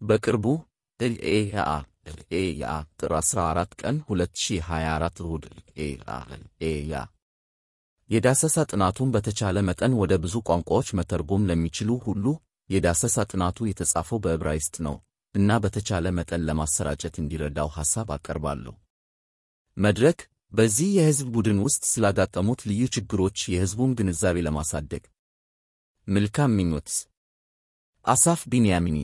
በቅርቡ ኤኤያ ኤያ ጥር 14 ቀን 2024 እሁድ ኤያ የዳሰሳ ጥናቱን በተቻለ መጠን ወደ ብዙ ቋንቋዎች መተርጎም ለሚችሉ ሁሉ የዳሰሳ ጥናቱ የተጻፈው በዕብራይስጥ ነው እና በተቻለ መጠን ለማሰራጨት እንዲረዳው ሐሳብ አቀርባለሁ። መድረክ በዚህ የሕዝብ ቡድን ውስጥ ስላጋጠሙት ልዩ ችግሮች የሕዝቡን ግንዛቤ ለማሳደግ። መልካም ምኞት። አሳፍ ቢንያሚኒ